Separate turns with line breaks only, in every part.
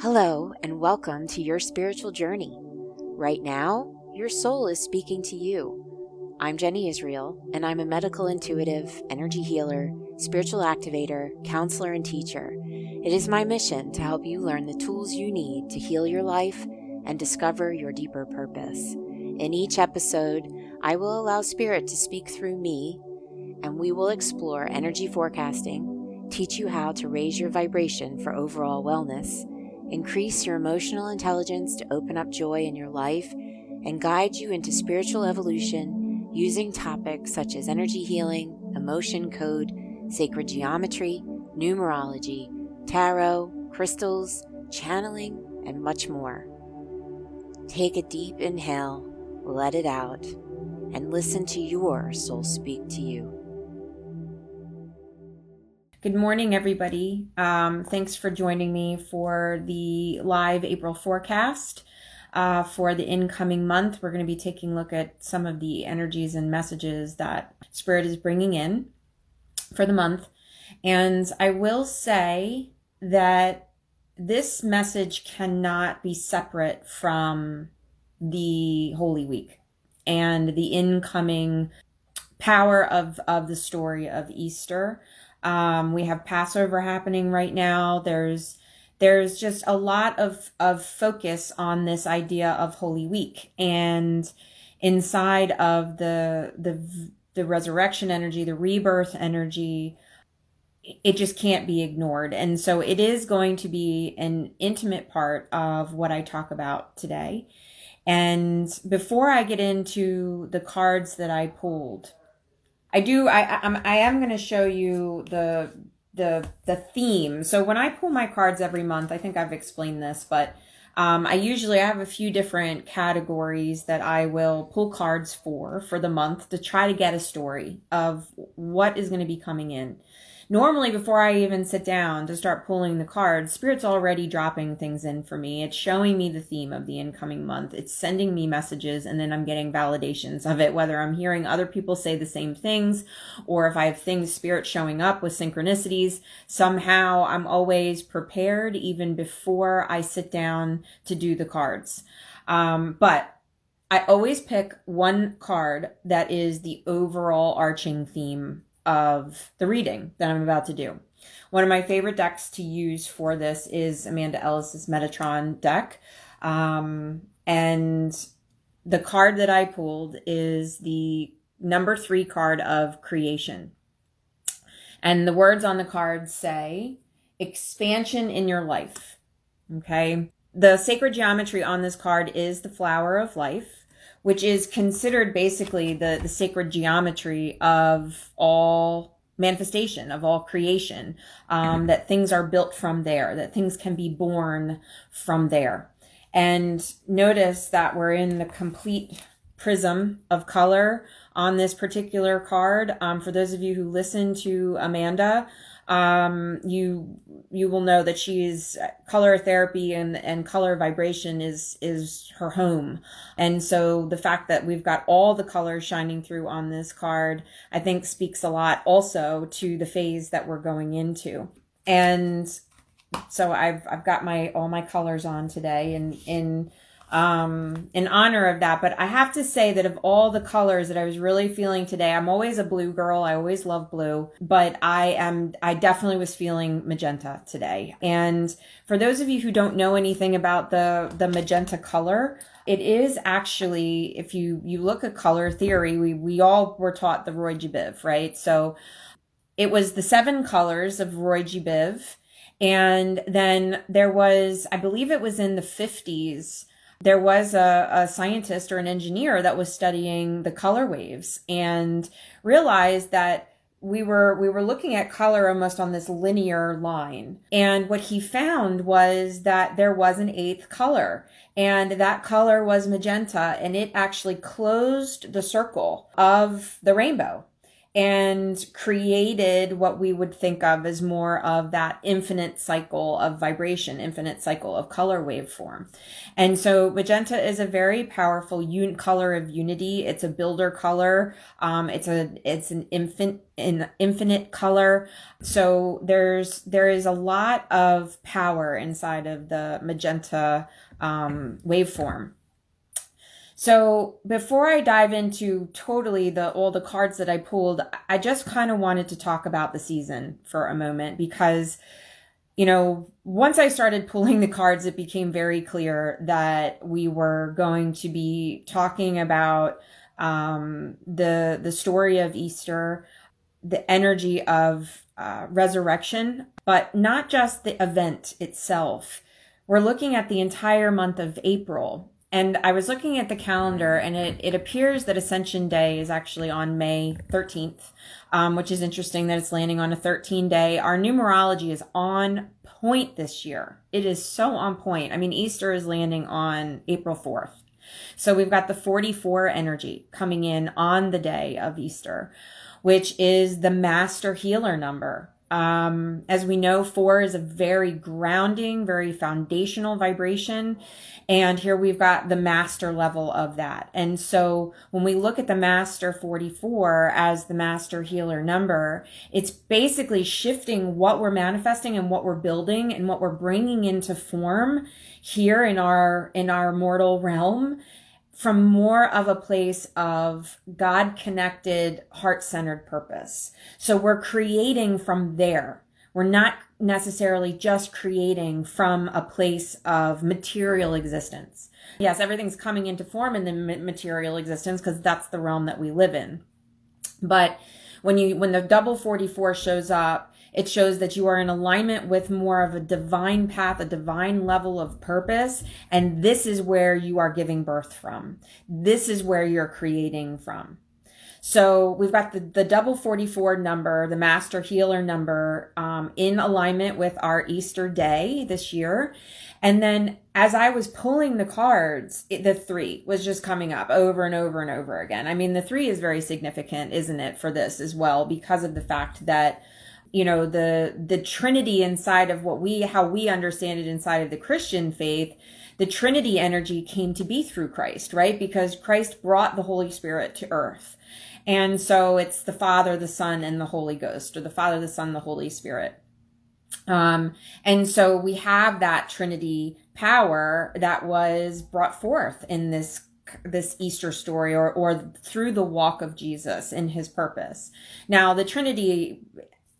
Hello, and welcome to your spiritual journey. Right now, your soul is speaking to you. I'm Jenny Israel, and I'm a medical intuitive, energy healer, spiritual activator, counselor, and teacher. It is my mission to help you learn the tools you need to heal your life and discover your deeper purpose. In each episode, I will allow Spirit to speak through me, and we will explore energy forecasting, teach you how to raise your vibration for overall wellness increase your emotional intelligence to open up joy in your life, and guide you into spiritual evolution using topics such as energy healing, emotion code, sacred geometry, numerology, tarot, crystals, channeling, and much more. Take a deep inhale, let it out, and listen to your soul speak to you.
Good morning, everybody. Um, thanks for joining me for the live April forecast. Uh, for the incoming month, we're going to be taking a look at some of the energies and messages that Spirit is bringing in for the month. And I will say that this message cannot be separate from the Holy Week and the incoming power of, of the story of Easter. Um, we have Passover happening right now. There's there's just a lot of of focus on this idea of Holy Week and inside of the the the resurrection energy, the rebirth energy, it just can't be ignored. And so it is going to be an intimate part of what I talk about today. And before I get into the cards that I pulled, I do. I I'm, I am going to show you the the the theme. So when I pull my cards every month, I think I've explained this, but um, I usually I have a few different categories that I will pull cards for for the month to try to get a story of what is going to be coming in normally before I even sit down to start pulling the cards, Spirit's already dropping things in for me. It's showing me the theme of the incoming month. It's sending me messages and then I'm getting validations of it, whether I'm hearing other people say the same things or if I have things Spirit showing up with synchronicities. Somehow I'm always prepared even before I sit down to do the cards. Um, but I always pick one card that is the overall arching theme of the reading that I'm about to do. One of my favorite decks to use for this is Amanda Ellis's Metatron deck. Um, and the card that I pulled is the number three card of creation. And the words on the card say expansion in your life. Okay. The sacred geometry on this card is the flower of life which is considered basically the, the sacred geometry of all manifestation of all creation um, that things are built from there that things can be born from there. And notice that we're in the complete prism of color on this particular card. Um, for those of you who listen to amanda um, you you will know that she's color therapy and and color vibration is is her home. And so the fact that we've got all the colors shining through on this card i think speaks a lot also to the phase that we're going into. And so i've i've got my all my colors on today and in um, in honor of that. But I have to say that of all the colors that I was really feeling today, I'm always a blue girl. I always love blue, but I am, I definitely was feeling magenta today. And for those of you who don't know anything about the, the magenta color, it is actually, if you, you look at color theory, we, we all were taught the Roy G. Biv, right? So it was the seven colors of Roy G. Biv. And then there was, I believe it was in the 50s, there was a, a scientist or an engineer that was studying the color waves and realized that we were we were looking at color almost on this linear line. And what he found was that there was an eighth color and that color was magenta and it actually closed the circle of the rainbow and created what we would think of as more of that infinite cycle of vibration, infinite cycle of color waveform. And so magenta is a very powerful un- color of unity. It's a builder color. Um, it's a, it's an infant, an infinite color. So there's, there is a lot of power inside of the magenta, um, waveform. So before I dive into totally the all the cards that I pulled, I just kind of wanted to talk about the season for a moment because you know, once I started pulling the cards, it became very clear that we were going to be talking about um, the the story of Easter, the energy of uh, resurrection, but not just the event itself. We're looking at the entire month of April and I was looking at the calendar, and it, it appears that Ascension Day is actually on May 13th, um, which is interesting that it's landing on a 13 day. Our numerology is on point this year. It is so on point. I mean, Easter is landing on April 4th. So we've got the 44 energy coming in on the day of Easter, which is the master healer number. Um, as we know, four is a very grounding, very foundational vibration. And here we've got the master level of that. And so when we look at the master 44 as the master healer number, it's basically shifting what we're manifesting and what we're building and what we're bringing into form here in our, in our mortal realm from more of a place of God connected, heart centered purpose. So we're creating from there. We're not necessarily just creating from a place of material existence. Yes, everything's coming into form in the material existence because that's the realm that we live in. But when you when the double 44 shows up, it shows that you are in alignment with more of a divine path, a divine level of purpose. And this is where you are giving birth from. This is where you're creating from. So we've got the, the double 44 number, the master healer number, um, in alignment with our Easter day this year. And then as I was pulling the cards, it, the three was just coming up over and over and over again. I mean, the three is very significant, isn't it, for this as well, because of the fact that you know the the trinity inside of what we how we understand it inside of the christian faith the trinity energy came to be through christ right? Because christ brought the holy spirit to earth. And so it's the father the son and the holy ghost or the father the son the holy spirit. Um and so we have that trinity power that was brought forth in this this Easter story or or through the walk of Jesus in his purpose. Now the Trinity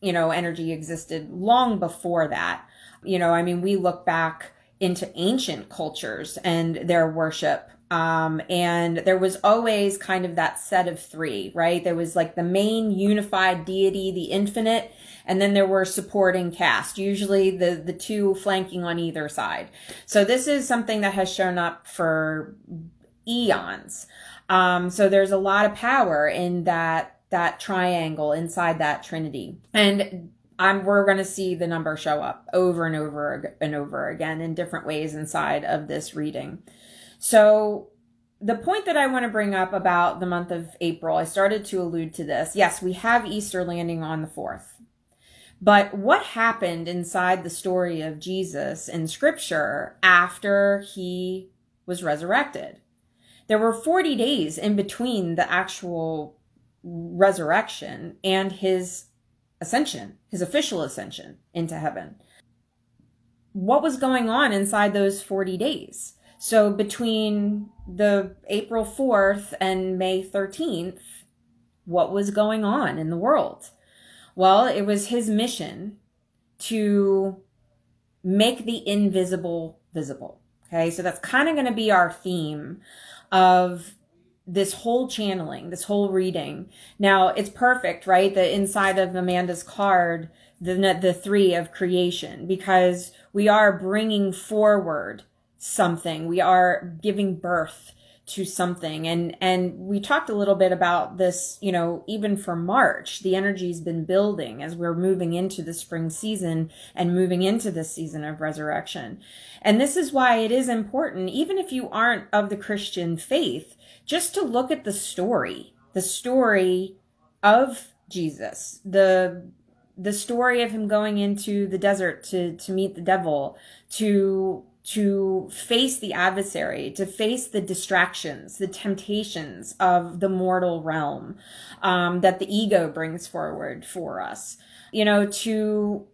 you know, energy existed long before that. You know, I mean, we look back into ancient cultures and their worship. Um, and there was always kind of that set of three, right? There was like the main unified deity, the infinite, and then there were supporting cast, usually the, the two flanking on either side. So this is something that has shown up for eons. Um, so there's a lot of power in that that triangle inside that trinity. And I'm, we're going to see the number show up over and over and over again in different ways inside of this reading. So the point that I want to bring up about the month of April, I started to allude to this. Yes, we have Easter landing on the 4th. But what happened inside the story of Jesus in scripture after he was resurrected? There were 40 days in between the actual resurrection and his ascension, his official ascension into heaven. What was going on inside those 40 days? So between the April 4th and May 13th, what was going on in the world? Well, it was his mission to make the invisible visible. Okay, so that's kind of going to be our theme of this whole channeling, this whole reading. Now it's perfect, right? The inside of Amanda's card, the the three of creation, because we are bringing forward something. We are giving birth to something and and we talked a little bit about this you know even for march the energy's been building as we're moving into the spring season and moving into the season of resurrection and this is why it is important even if you aren't of the christian faith just to look at the story, the story of Jesus. The the story of him going into the desert to to meet the devil, to to face the adversary, to face the distractions, the temptations of the mortal realm um, that the ego brings forward for us. You know, to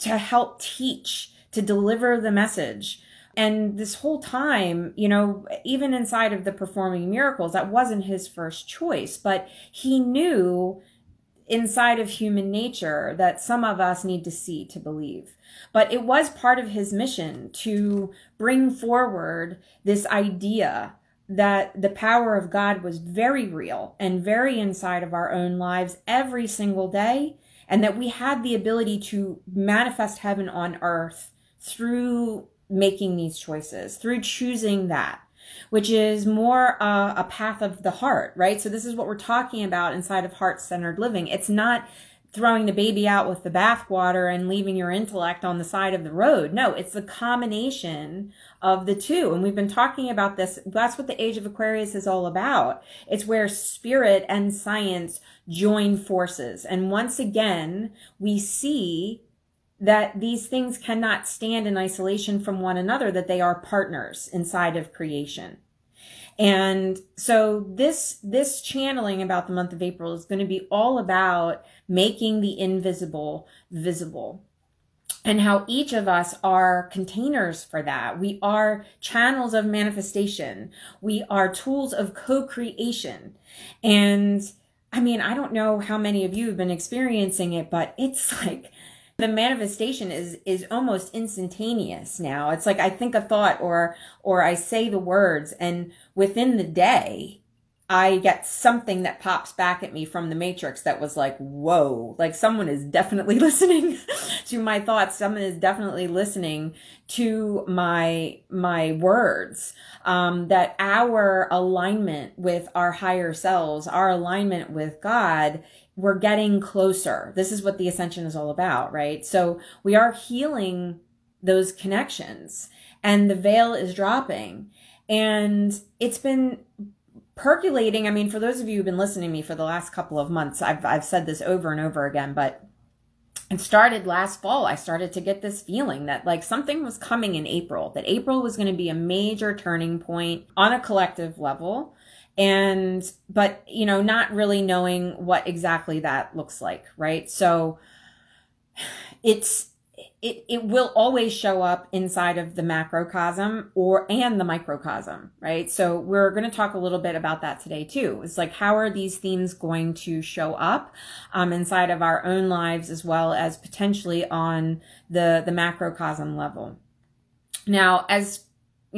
to help teach, to deliver the message. And this whole time, you know, even inside of the performing miracles, that wasn't his first choice, but he knew inside of human nature that some of us need to see to believe. But it was part of his mission to bring forward this idea that the power of God was very real and very inside of our own lives every single day, and that we had the ability to manifest heaven on earth through making these choices, through choosing that which is more uh, a path of the heart, right? So this is what we're talking about inside of heart centered living. It's not throwing the baby out with the bathwater and leaving your intellect on the side of the road. No, it's the combination of the two. And we've been talking about this. That's what the age of Aquarius is all about. It's where spirit and science join forces. And once again, we see that these things cannot stand in isolation from one another, that they are partners inside of creation. And so this, this channeling about the month of April is going to be all about making the invisible visible and how each of us are containers for that. We are channels of manifestation. We are tools of co-creation. And I mean, I don't know how many of you have been experiencing it, but it's like the manifestation is is almost instantaneous now. It's like i think a thought or or i say the words and within the day i get something that pops back at me from the matrix that was like whoa like someone is definitely listening to my thoughts. Someone is definitely listening to my my words. Um, that our alignment with our higher selves our alignment with god we're getting closer. This is what the ascension is all about, right? So we are healing those connections and the veil is dropping. And it's been percolating. I mean, for those of you who've been listening to me for the last couple of months, I've, I've said this over and over again, but it started last fall. I started to get this feeling that like something was coming in April, that April was going to be a major turning point on a collective level and but you know not really knowing what exactly that looks like right? So it's it, it will always show up inside of the macrocosm or and the microcosm right? So we're going to talk a little bit about that today too. It's like how are these themes going to show up um, inside of our own lives as well as potentially on the the macrocosm level? Now as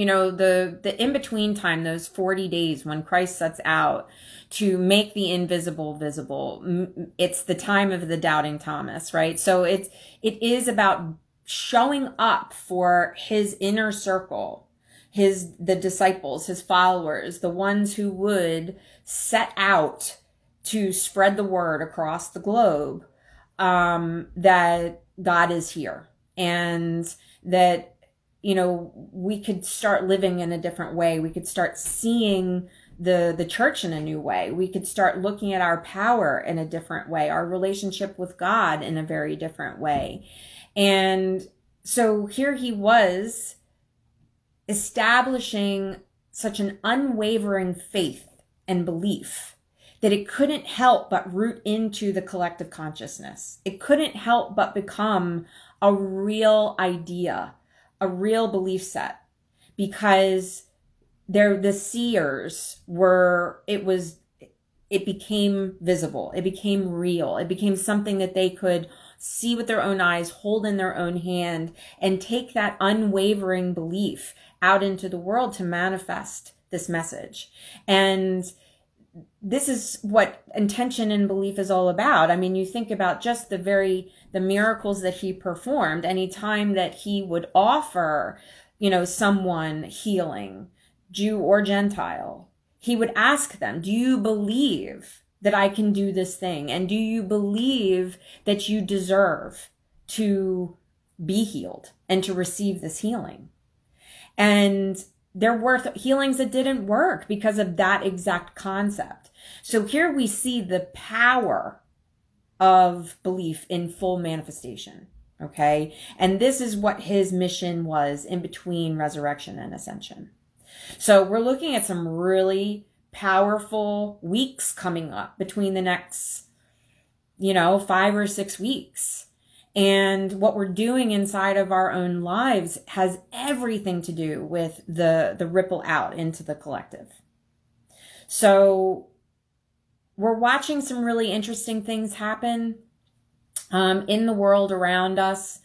you know the the in between time those 40 days when christ sets out to make the invisible visible it's the time of the doubting thomas right? So it's it is about showing up for his inner circle his the disciples his followers the ones who would set out to spread the word across the globe um that god is here and that you know, we could start living in a different way. We could start seeing the the church in a new way. We could start looking at our power in a different way, our relationship with God in a very different way. And so here he was establishing such an unwavering faith and belief that it couldn't help but root into the collective consciousness. It couldn't help but become a real idea a real belief set because they're the seers were it was it became visible. It became real. It became something that they could see with their own eyes hold in their own hand and take that unwavering belief out into the world to manifest this message. And this is what intention and belief is all about. I mean, you think about just the very, the miracles that he performed, any time that he would offer, you know, someone healing, Jew or Gentile, he would ask them, do you believe that I can do this thing? And do you believe that you deserve to be healed and to receive this healing? And there were healings that didn't work because of that exact concept. So here we see the power of belief in full manifestation. Okay. And this is what his mission was in between resurrection and ascension. So we're looking at some really powerful weeks coming up between the next, you know, five or six weeks. And what we're doing inside of our own lives has everything to do with the, the ripple out into the collective. So we're watching some really interesting things happen um, in the world around us.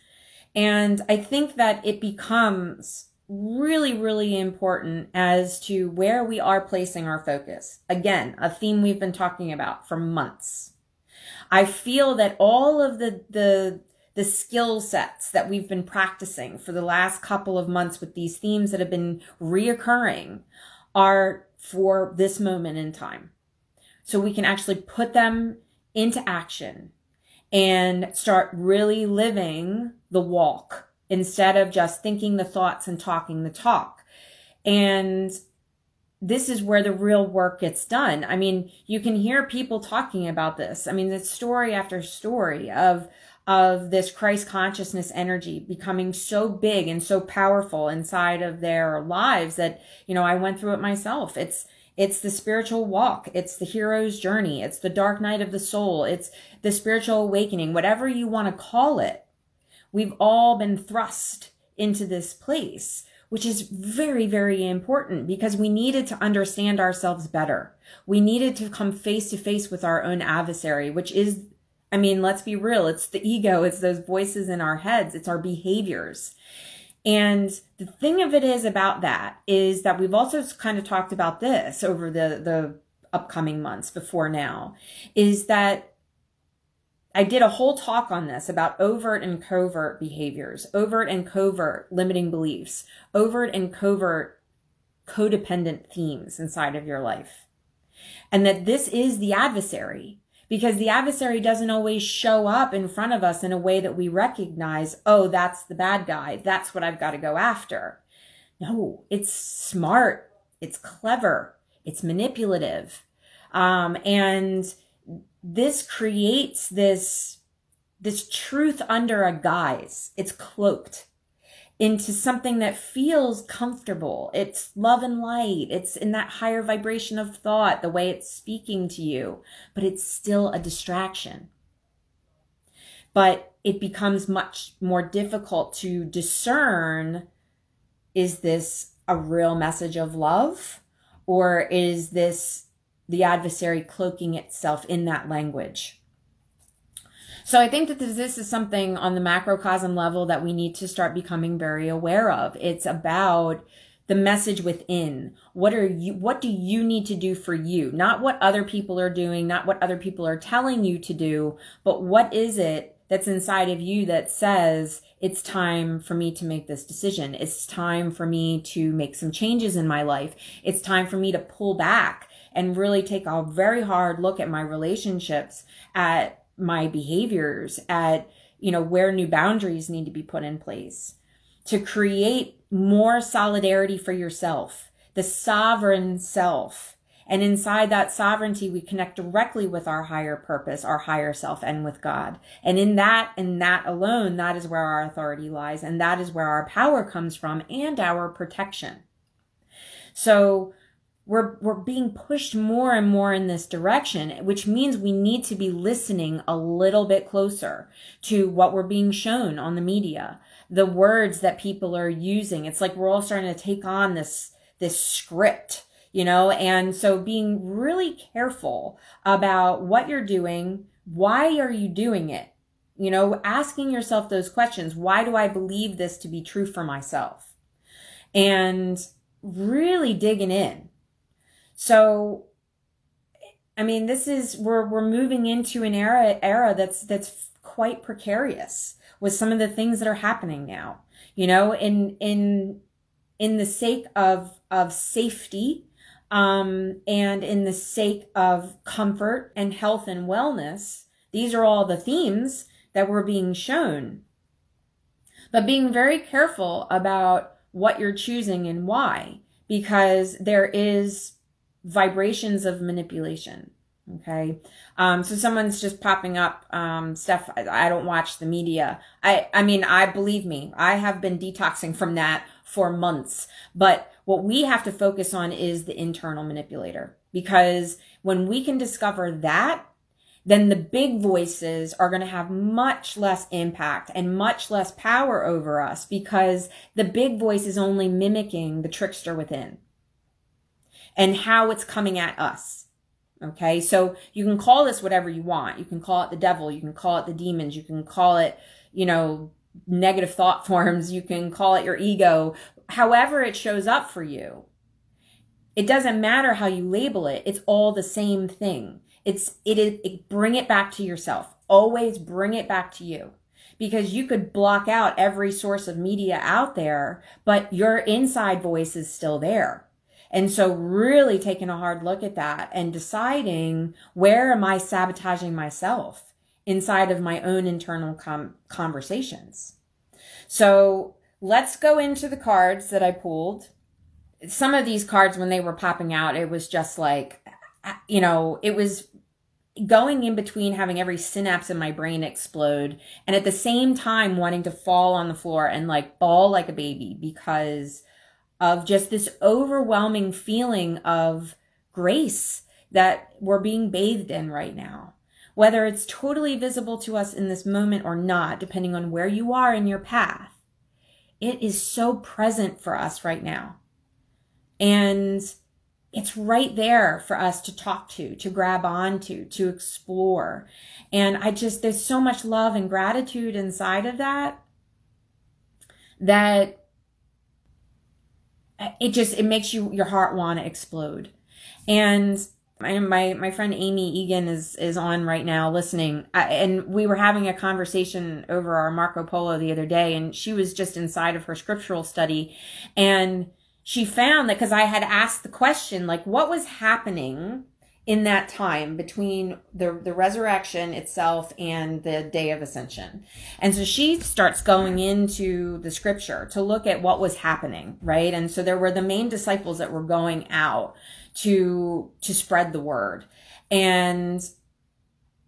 And I think that it becomes really, really important as to where we are placing our focus. Again, a theme we've been talking about for months. I feel that all of the, the, the skill sets that we've been practicing for the last couple of months with these themes that have been reoccurring are for this moment in time. So we can actually put them into action and start really living the walk instead of just thinking the thoughts and talking the talk. And this is where the real work gets done. I mean, you can hear people talking about this. I mean, it's story after story of of this Christ consciousness energy becoming so big and so powerful inside of their lives that, you know, I went through it myself. It's it's the spiritual walk. It's the hero's journey. It's the dark night of the soul. It's the spiritual awakening, whatever you want to call it. We've all been thrust into this place, which is very, very important because we needed to understand ourselves better. We needed to come face to face with our own adversary, which is, I mean, let's be real. It's the ego. It's those voices in our heads. It's our behaviors. And the thing of it is about that is that we've also kind of talked about this over the, the upcoming months before now is that I did a whole talk on this about overt and covert behaviors, overt and covert limiting beliefs, overt and covert codependent themes inside of your life. And that this is the adversary because the adversary doesn't always show up in front of us in a way that we recognize, oh, that's the bad guy. That's what I've got to go after. No, it's smart. It's clever. It's manipulative. Um, and this creates this, this truth under a guise. It's cloaked into something that feels comfortable. It's love and light. It's in that higher vibration of thought, the way it's speaking to you, but it's still a distraction. But it becomes much more difficult to discern is this a real message of love or is this the adversary cloaking itself in that language? So I think that this is something on the macrocosm level that we need to start becoming very aware of. It's about the message within. What are you, what do you need to do for you? Not what other people are doing, not what other people are telling you to do, but what is it that's inside of you that says it's time for me to make this decision. It's time for me to make some changes in my life. It's time for me to pull back and really take a very hard look at my relationships, at my behaviors at you know where new boundaries need to be put in place to create more solidarity for yourself the sovereign self. And inside that sovereignty we connect directly with our higher purpose our higher self and with god. And in that and that alone that is where our authority lies and that is where our power comes from and our protection. So we're we're being pushed more and more in this direction which means we need to be listening a little bit closer to what we're being shown on the media the words that people are using. It's like we're all starting to take on this this script you know? And so being really careful about what you're doing why are you doing it? You know asking yourself those questions. Why do i believe this to be true for myself? And really digging in so, I mean, this is we're we're moving into an era era that's that's quite precarious with some of the things that are happening now. You know, in in in the sake of of safety, um, and in the sake of comfort and health and wellness, these are all the themes that were being shown. But being very careful about what you're choosing and why, because there is vibrations of manipulation. Okay. Um, so someone's just popping up, um, stuff. I, I don't watch the media. I, I mean, I believe me, I have been detoxing from that for months, but what we have to focus on is the internal manipulator because when we can discover that, then the big voices are going to have much less impact and much less power over us because the big voice is only mimicking the trickster within and how it's coming at us. Okay. So you can call this whatever you want. You can call it the devil. You can call it the demons. You can call it, you know, negative thought forms. You can call it your ego, however it shows up for you. It doesn't matter how you label it. It's all the same thing. It's, it is, it, bring it back to yourself. Always bring it back to you because you could block out every source of media out there, but your inside voice is still there. And so really taking a hard look at that and deciding where am I sabotaging myself inside of my own internal com- conversations. So let's go into the cards that I pulled. Some of these cards, when they were popping out, it was just like, uh, you know, it was going in between having every synapse in my brain explode and at the same time wanting to fall on the floor and like bawl like a baby because of just this overwhelming feeling of grace that we're being bathed in right now. Whether it's totally visible to us in this moment or not, depending on where you are in your path, it is so present for us right now. And it's right there for us to talk to, to grab onto, to explore. And I just, there's so much love and gratitude inside of that that it just it makes you your heart want to explode. And my, my friend Amy Egan is is on right now listening, I, and we were having a conversation over our Marco Polo the other day, and she was just inside of her scriptural study, and she found that because I had asked the question like, what was happening in that time between the the resurrection itself and the day of ascension. And so she starts going into the scripture to look at what was happening, right? And so there were the main disciples that were going out to to spread the word. And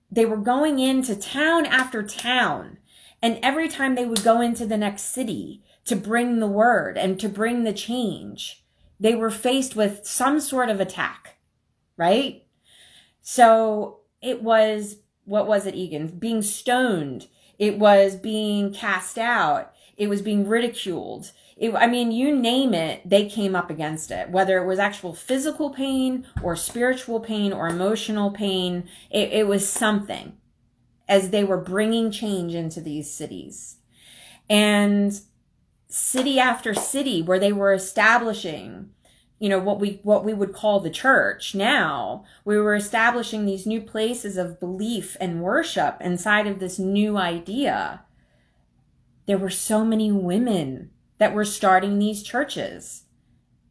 they were going into town after town. And every time they would go into the next city to bring the word and to bring the change, they were faced with some sort of attack, right? So it was, what was it, Egan? Being stoned. It was being cast out. It was being ridiculed. It, I mean, you name it, they came up against it. Whether it was actual physical pain or spiritual pain or emotional pain, it, it was something as they were bringing change into these cities. And city after city where they were establishing you know what we what we would call the church. Now we were establishing these new places of belief and worship inside of this new idea. There were so many women that were starting these churches.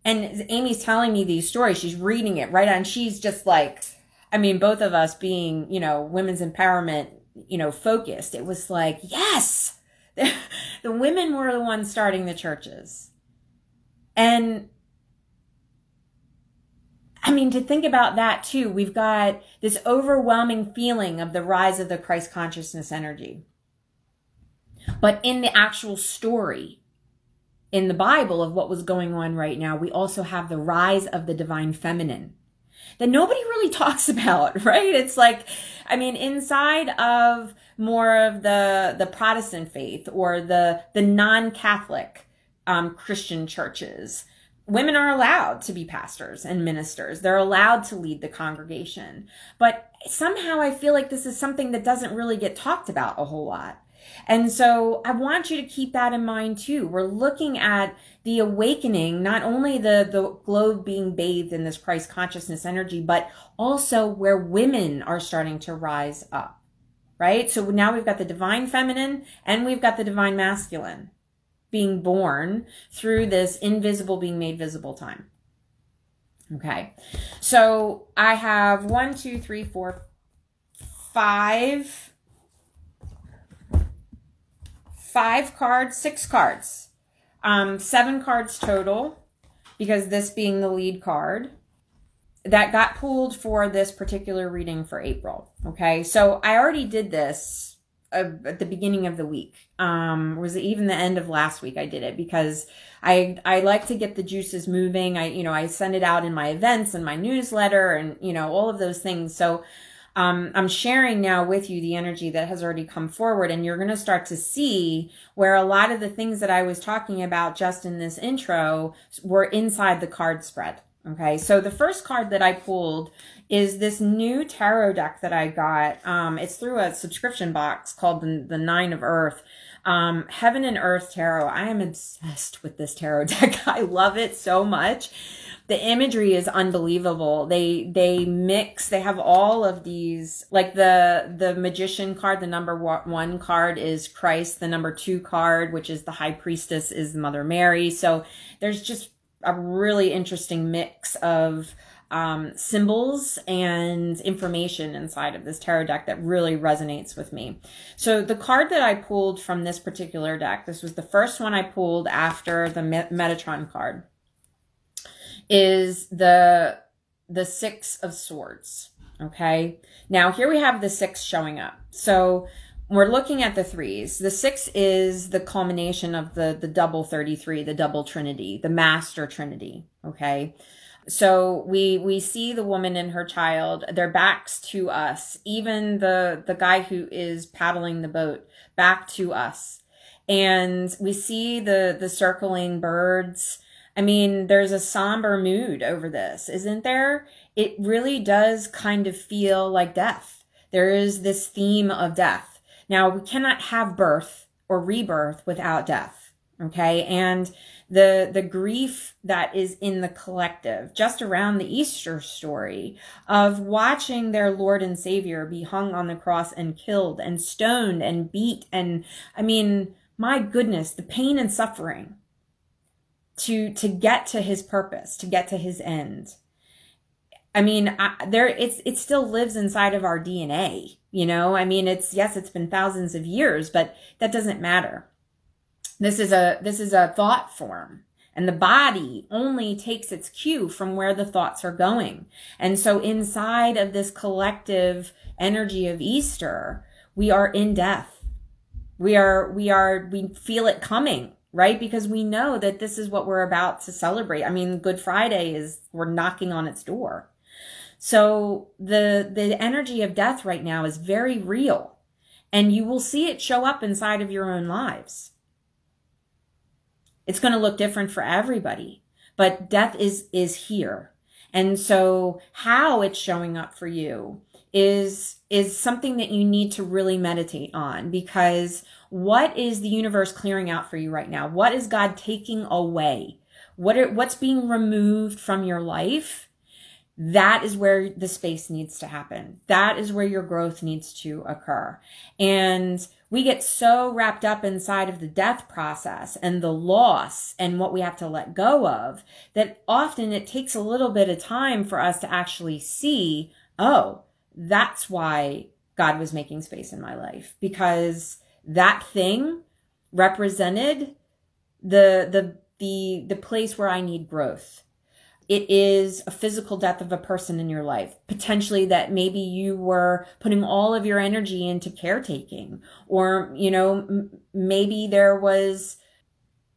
And amy's telling me these stories. She's reading it right? And she's just like i mean both of us being you know women's empowerment you know focused it was like yes! The women were the ones starting the churches. And I mean, to think about that too, we've got this overwhelming feeling of the rise of the Christ consciousness energy. But in the actual story, in the Bible of what was going on right now, we also have the rise of the divine feminine that nobody really talks about, right? It's like, I mean, inside of more of the, the Protestant faith or the, the non-Catholic, um, Christian churches, women are allowed to be pastors and ministers. They're allowed to lead the congregation. But somehow I feel like this is something that doesn't really get talked about a whole lot. And so I want you to keep that in mind too. We're looking at the awakening, not only the, the globe being bathed in this Christ consciousness energy, but also where women are starting to rise up, right? So now we've got the divine feminine and we've got the divine masculine being born through this invisible being made visible time. Okay. So I have one, two, three, four, five, five cards, six cards, um, seven cards total because this being the lead card. that got pulled for this particular reading for April. Okay. So I already did this uh, at the beginning of the week. Um, was it even the end of last week? I did it because I, I like to get the juices moving. I, you know, I send it out in my events and my newsletter and, you know, all of those things. So, um, I'm sharing now with you the energy that has already come forward, and you're going to start to see where a lot of the things that I was talking about just in this intro were inside the card spread. Okay, so the first card that I pulled is this new tarot deck that I got. Um, it's through a subscription box called the, the Nine of Earth. Um, Heaven and Earth Tarot. I am obsessed with this tarot deck. I love it so much. The imagery is unbelievable. They they mix. They have all of these like the the magician card. The number one card is Christ. The number two card, which is the High Priestess, is Mother Mary. So there's just a really interesting mix of um, symbols and information inside of this tarot deck that really resonates with me. So the card that I pulled from this particular deck, this was the first one I pulled after the Metatron card, is the the Six of Swords. Okay. Now here we have the six showing up. So we're looking at the threes. The six is the culmination of the the double 33, the double trinity, the master trinity, okay? So we we see the woman and her child, their backs to us. Even the the guy who is paddling the boat back to us. And we see the the circling birds. I mean, there's a somber mood over this, isn't there? It really does kind of feel like death. There is this theme of death now, we cannot have birth or rebirth without death. Okay. And the, the grief that is in the collective just around the Easter story of watching their Lord and Savior be hung on the cross and killed and stoned and beat. And I mean, my goodness, the pain and suffering to, to get to his purpose, to get to his end. I mean, I, there, it's, it still lives inside of our DNA you know, I mean, it's, yes, it's been thousands of years, but that doesn't matter. This is a, this is a thought form and the body only takes its cue from where the thoughts are going. And so inside of this collective energy of Easter, we are in death. We are, we are, we feel it coming right? Because we know that this is what we're about to celebrate. I mean, Good Friday is, we're knocking on its door. So the, the energy of death right now is very real and you will see it show up inside of your own lives. It's going to look different for everybody, but death is, is here. And so how it's showing up for you is, is something that you need to really meditate on because what is the universe clearing out for you right now? What is God taking away? What are, what's being removed from your life? That is where the space needs to happen. That is where your growth needs to occur. And we get so wrapped up inside of the death process and the loss and what we have to let go of that often it takes a little bit of time for us to actually see, oh, that's why God was making space in my life because that thing represented the, the, the, the place where I need growth it is a physical death of a person in your life. Potentially that maybe you were putting all of your energy into caretaking or, you know, m- maybe there was,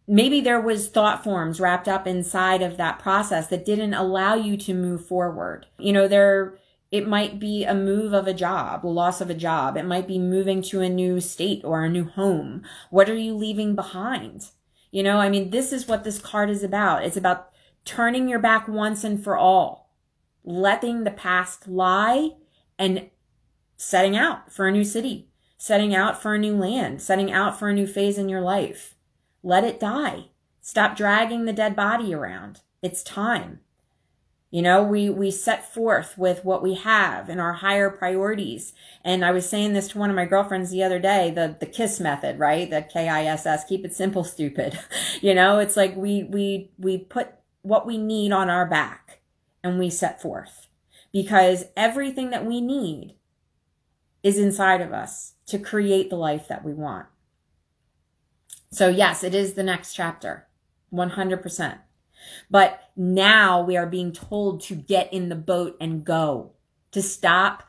maybe there was thought forms wrapped up inside of that process that didn't allow you to move forward. You know, there, it might be a move of a job, loss of a job. It might be moving to a new state or a new home. What are you leaving behind? You know, I mean, this is what this card is about. It's about turning your back once and for all, letting the past lie and setting out for a new city, setting out for a new land, setting out for a new phase in your life. Let it die. Stop dragging the dead body around. It's time. You know, we, we set forth with what we have and our higher priorities. And I was saying this to one of my girlfriends the other day, the, the KISS method, right? The K-I-S-S, keep it simple, stupid. you know, it's like we, we, we put what we need on our back and we set forth because everything that we need is inside of us to create the life that we want. So yes, it is the next chapter. 100%. But now we are being told to get in the boat and go, to stop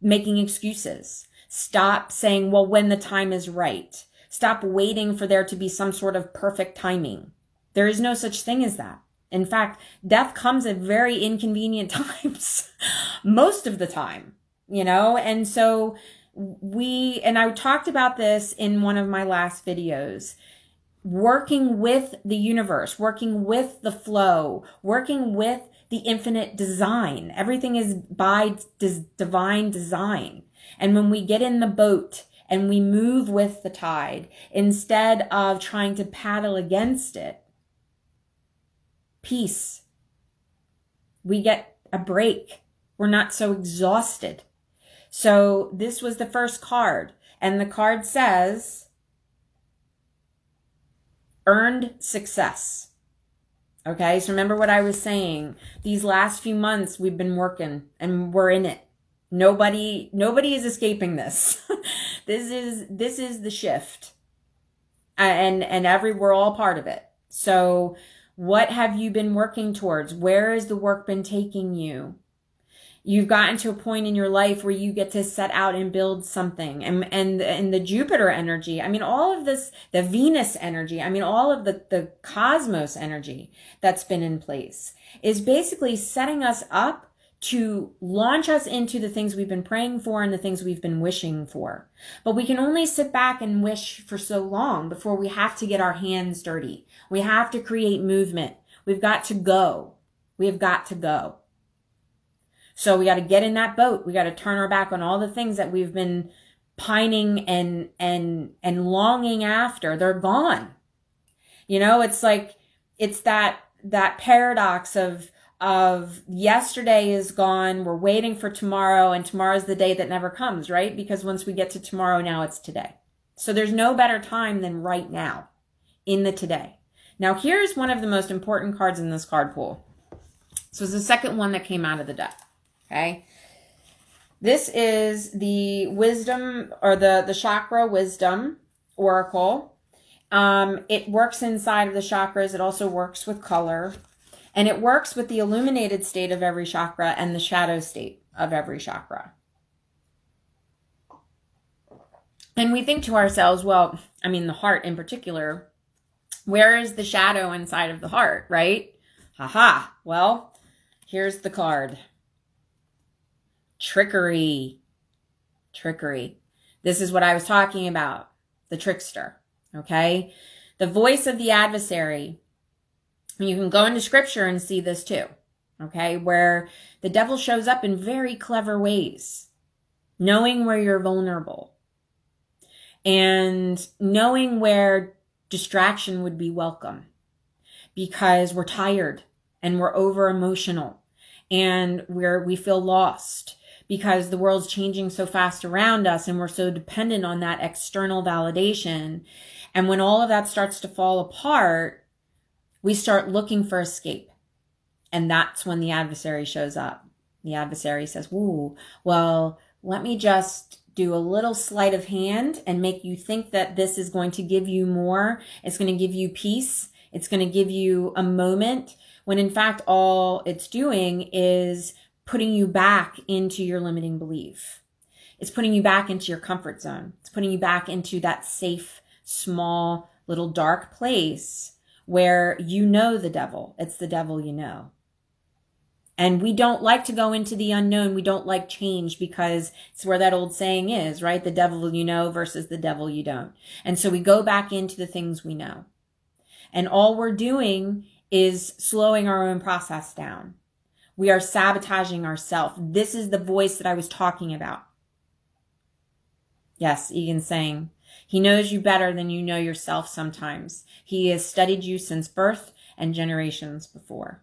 making excuses. Stop saying, well, when the time is right. Stop waiting for there to be some sort of perfect timing. There is no such thing as that. In fact, death comes at very inconvenient times, most of the time, you know? And so we, and I talked about this in one of my last videos working with the universe, working with the flow, working with the infinite design. Everything is by divine design. And when we get in the boat and we move with the tide instead of trying to paddle against it, peace. We get a break. We're not so exhausted. So this was the first card. And the card says, earned success. Okay, so remember what I was saying. These last few months we've been working and we're in it. Nobody nobody is escaping this. this is this is the shift. And and every we're all part of it. So what have you been working towards? Where has the work been taking you? you've gotten to a point in your life where you get to set out and build something and and and the jupiter energy i mean all of this the venus energy i mean all of the the cosmos energy that's been in place is basically setting us up to launch us into the things we've been praying for and the things we've been wishing for. But we can only sit back and wish for so long before we have to get our hands dirty. We have to create movement. We've got to go. We have got to go. So we got to get in that boat. We got to turn our back on all the things that we've been pining and and and longing after. They're gone. You know, it's like it's that that paradox of of yesterday is gone, we're waiting for tomorrow and tomorrow's the day that never comes, right? Because once we get to tomorrow now it's today. So there's no better time than right now in the today. Now here's one of the most important cards in this card pool. So it's the second one that came out of the deck. Okay. This is the wisdom or the, the chakra wisdom oracle. Um, it works inside of the chakras. It also works with color and it works with the illuminated state of every chakra and the shadow state of every chakra. And we think to ourselves, well, I mean, the heart in particular, where is the shadow inside of the heart, right? Haha. Well, here's the card trickery. Trickery. This is what I was talking about. The trickster. Okay. The voice of the adversary. You can go into scripture and see this too. Okay. Where the devil shows up in very clever ways, knowing where you're vulnerable and knowing where distraction would be welcome because we're tired and we're over emotional and we're, we feel lost because the world's changing so fast around us and we're so dependent on that external validation. And when all of that starts to fall apart, we start looking for escape. And that's when the adversary shows up. The adversary says, Ooh, well, let me just do a little sleight of hand and make you think that this is going to give you more. It's going to give you peace. It's going to give you a moment when in fact all it's doing is putting you back into your limiting belief. It's putting you back into your comfort zone. It's putting you back into that safe, small, little dark place where you know the devil. It's the devil you know. And we don't like to go into the unknown. We don't like change because it's where that old saying is, right? The devil you know versus the devil you don't. And so we go back into the things we know. And all we're doing is slowing our own process down. We are sabotaging ourselves. This is the voice that I was talking about. Yes, Egan's saying, he knows you better than you know yourself sometimes. He has studied you since birth and generations before.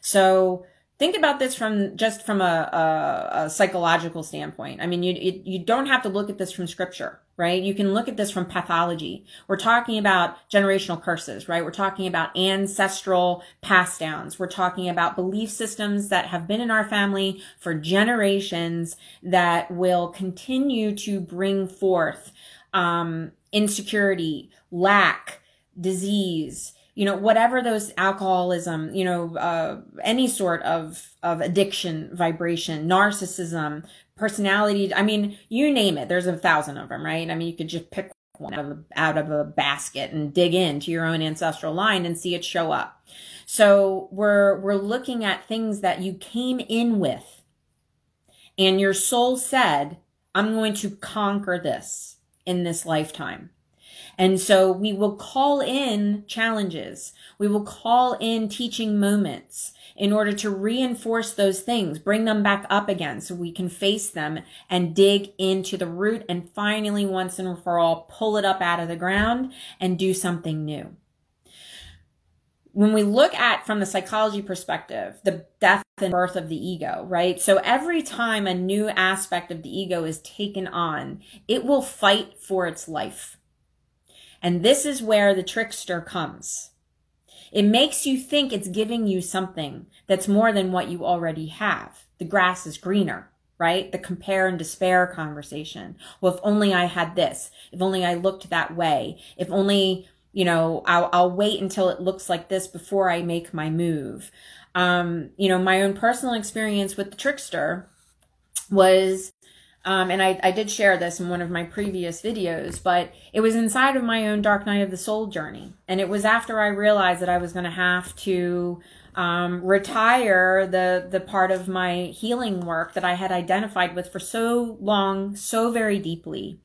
So think about this from just from a, a, a psychological standpoint. I mean, you, you, you don't have to look at this from scripture, right? You can look at this from pathology. We're talking about generational curses, right? We're talking about ancestral pass downs. We're talking about belief systems that have been in our family for generations that will continue to bring forth um, insecurity, lack, disease, you know, whatever those alcoholism, you know, uh, any sort of, of addiction, vibration, narcissism, personality. I mean, you name it. There's a thousand of them, right? I mean, you could just pick one out of, a, out of a basket and dig into your own ancestral line and see it show up. So we're, we're looking at things that you came in with and your soul said, I'm going to conquer this in this lifetime. And so we will call in challenges. We will call in teaching moments in order to reinforce those things, bring them back up again so we can face them and dig into the root and finally once and for all pull it up out of the ground and do something new. When we look at from the psychology perspective, the death and birth of the ego, right? So every time a new aspect of the ego is taken on, it will fight for its life. And this is where the trickster comes. It makes you think it's giving you something that's more than what you already have. The grass is greener, right? The compare and despair conversation. Well, if only I had this, if only I looked that way, if only, you know, I'll, I'll wait until it looks like this before I make my move. Um, you know, my own personal experience with the trickster was um, and I, I did share this in one of my previous videos, but it was inside of my own Dark Night of the Soul journey. And it was after I realized that I was going to have to um, retire the, the part of my healing work that I had identified with for so long, so very deeply,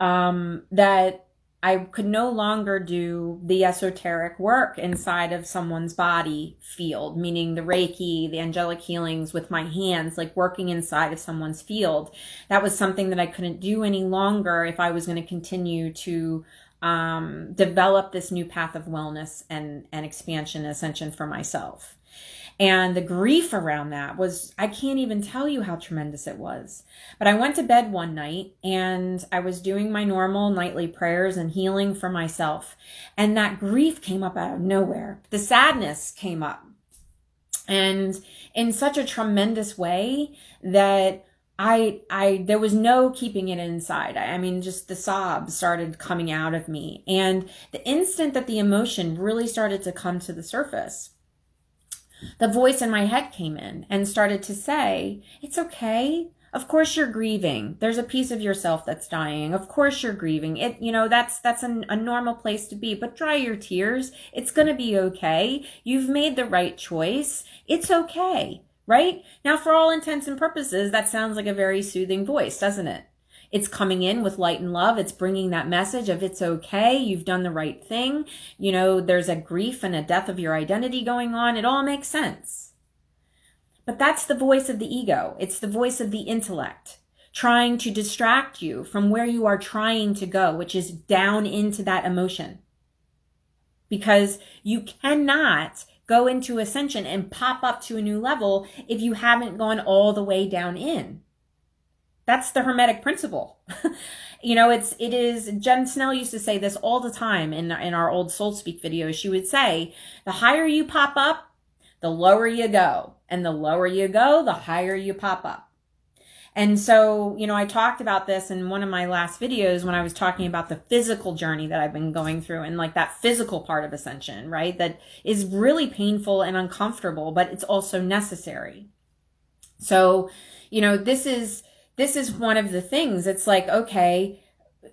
um, that I could no longer do the esoteric work inside of someone's body field, meaning the Reiki, the angelic healings with my hands, like working inside of someone's field. That was something that I couldn't do any longer if I was going to continue to um, develop this new path of wellness and, and expansion ascension for myself. And the grief around that was, I can't even tell you how tremendous it was. But I went to bed one night and I was doing my normal nightly prayers and healing for myself. And that grief came up out of nowhere. The sadness came up. And in such a tremendous way that I, I, there was no keeping it inside. I, I, mean, just the sobs started coming out of me. And the instant that the emotion really started to come to the surface, the voice in my head came in and started to say, It's okay. Of course you're grieving. There's a piece of yourself that's dying. Of course you're grieving. It, you know, that's, that's an, a normal place to be, but dry your tears. It's going to be okay. You've made the right choice. It's okay. Right? Now, for all intents and purposes, that sounds like a very soothing voice, doesn't it? It's coming in with light and love. It's bringing that message of it's okay. You've done the right thing. You know, there's a grief and a death of your identity going on. It all makes sense. But that's the voice of the ego. It's the voice of the intellect trying to distract you from where you are trying to go, which is down into that emotion. Because you cannot go into ascension and pop up to a new level if you haven't gone all the way down in. That's the hermetic principle. you know, it's, it is, Jen Snell used to say this all the time in, in our old Soul Speak videos. She would say, the higher you pop up, the lower you go. And the lower you go, the higher you pop up. And so, you know, I talked about this in one of my last videos when I was talking about the physical journey that I've been going through and like that physical part of ascension, right? That is really painful and uncomfortable, but it's also necessary. So, you know, this is, this is one of the things. It's like, okay,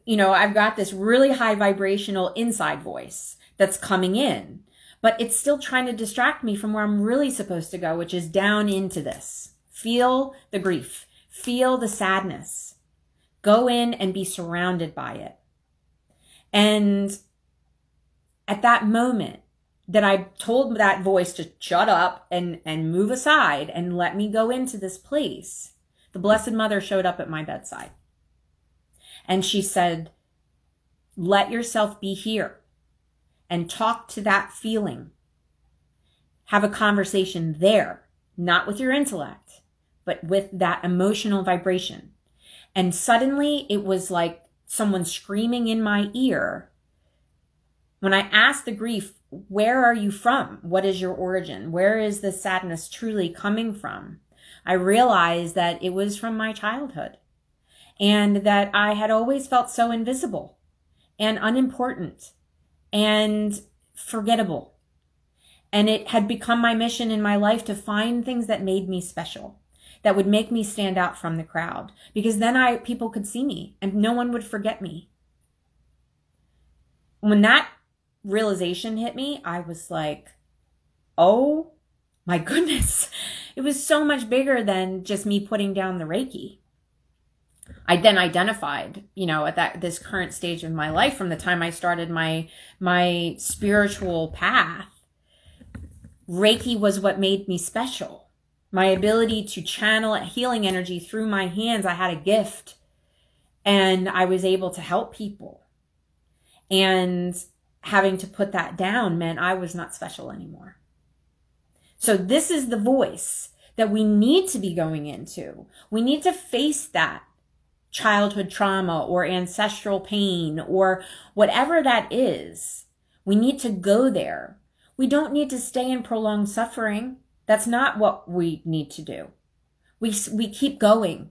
you know, I've got this really high vibrational inside voice that's coming in, but it's still trying to distract me from where I'm really supposed to go, which is down into this. Feel the grief, feel the sadness, go in and be surrounded by it. And at that moment, that I told that voice to shut up and, and move aside and let me go into this place the Blessed Mother showed up at my bedside. And she said, let yourself be here and talk to that feeling. Have a conversation there, not with your intellect, but with that emotional vibration. And suddenly it was like someone screaming in my ear. When I asked the grief, where are you from? What is your origin? Where is the sadness truly coming from? I realized that it was from my childhood and that I had always felt so invisible and unimportant and forgettable And it had become my mission in my life to find things that made me special, that would make me stand out from the crowd, because then I, people could see me and no one would forget me. When that realization hit me, I was like, oh my goodness. It was so much bigger than just me putting down the Reiki. I then identified, you know, at that this current stage of my life from the time I started my my spiritual path, Reiki was what made me special. My ability to channel healing energy through my hands, I had a gift and I was able to help people. And having to put that down meant I was not special anymore. So this is the voice that we need to be going into. We need to face that childhood trauma or ancestral pain or whatever that is. We need to go there. We don't need to stay in prolonged suffering. That's not what we need to do. We, we keep going.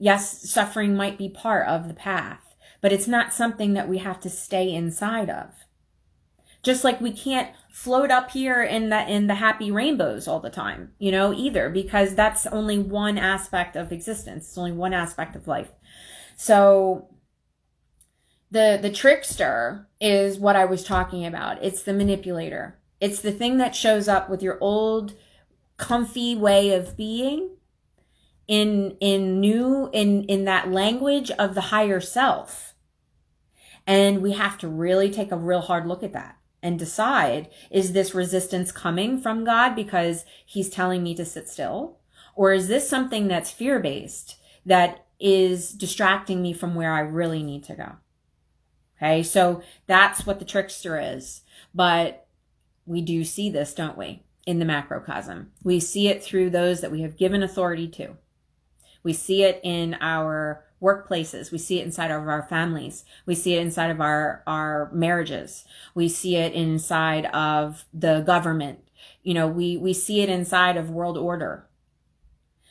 Yes, suffering might be part of the path, but it's not something that we have to stay inside of. Just like we can't float up here in the in the happy rainbows all the time, you know, either because that's only one aspect of existence. It's only one aspect of life. So the the trickster is what I was talking about. It's the manipulator. It's the thing that shows up with your old comfy way of being in in new in in that language of the higher self. And we have to really take a real hard look at that and decide is this resistance coming from God because he's telling me to sit still? Or is this something that's fear based that is distracting me from where I really need to go? Okay, so that's what the trickster is. But we do see this, don't we, in the macrocosm? We see it through those that we have given authority to. We see it in our workplaces. We see it inside of our families. We see it inside of our, our marriages. We see it inside of the government. You know, we, we see it inside of world order.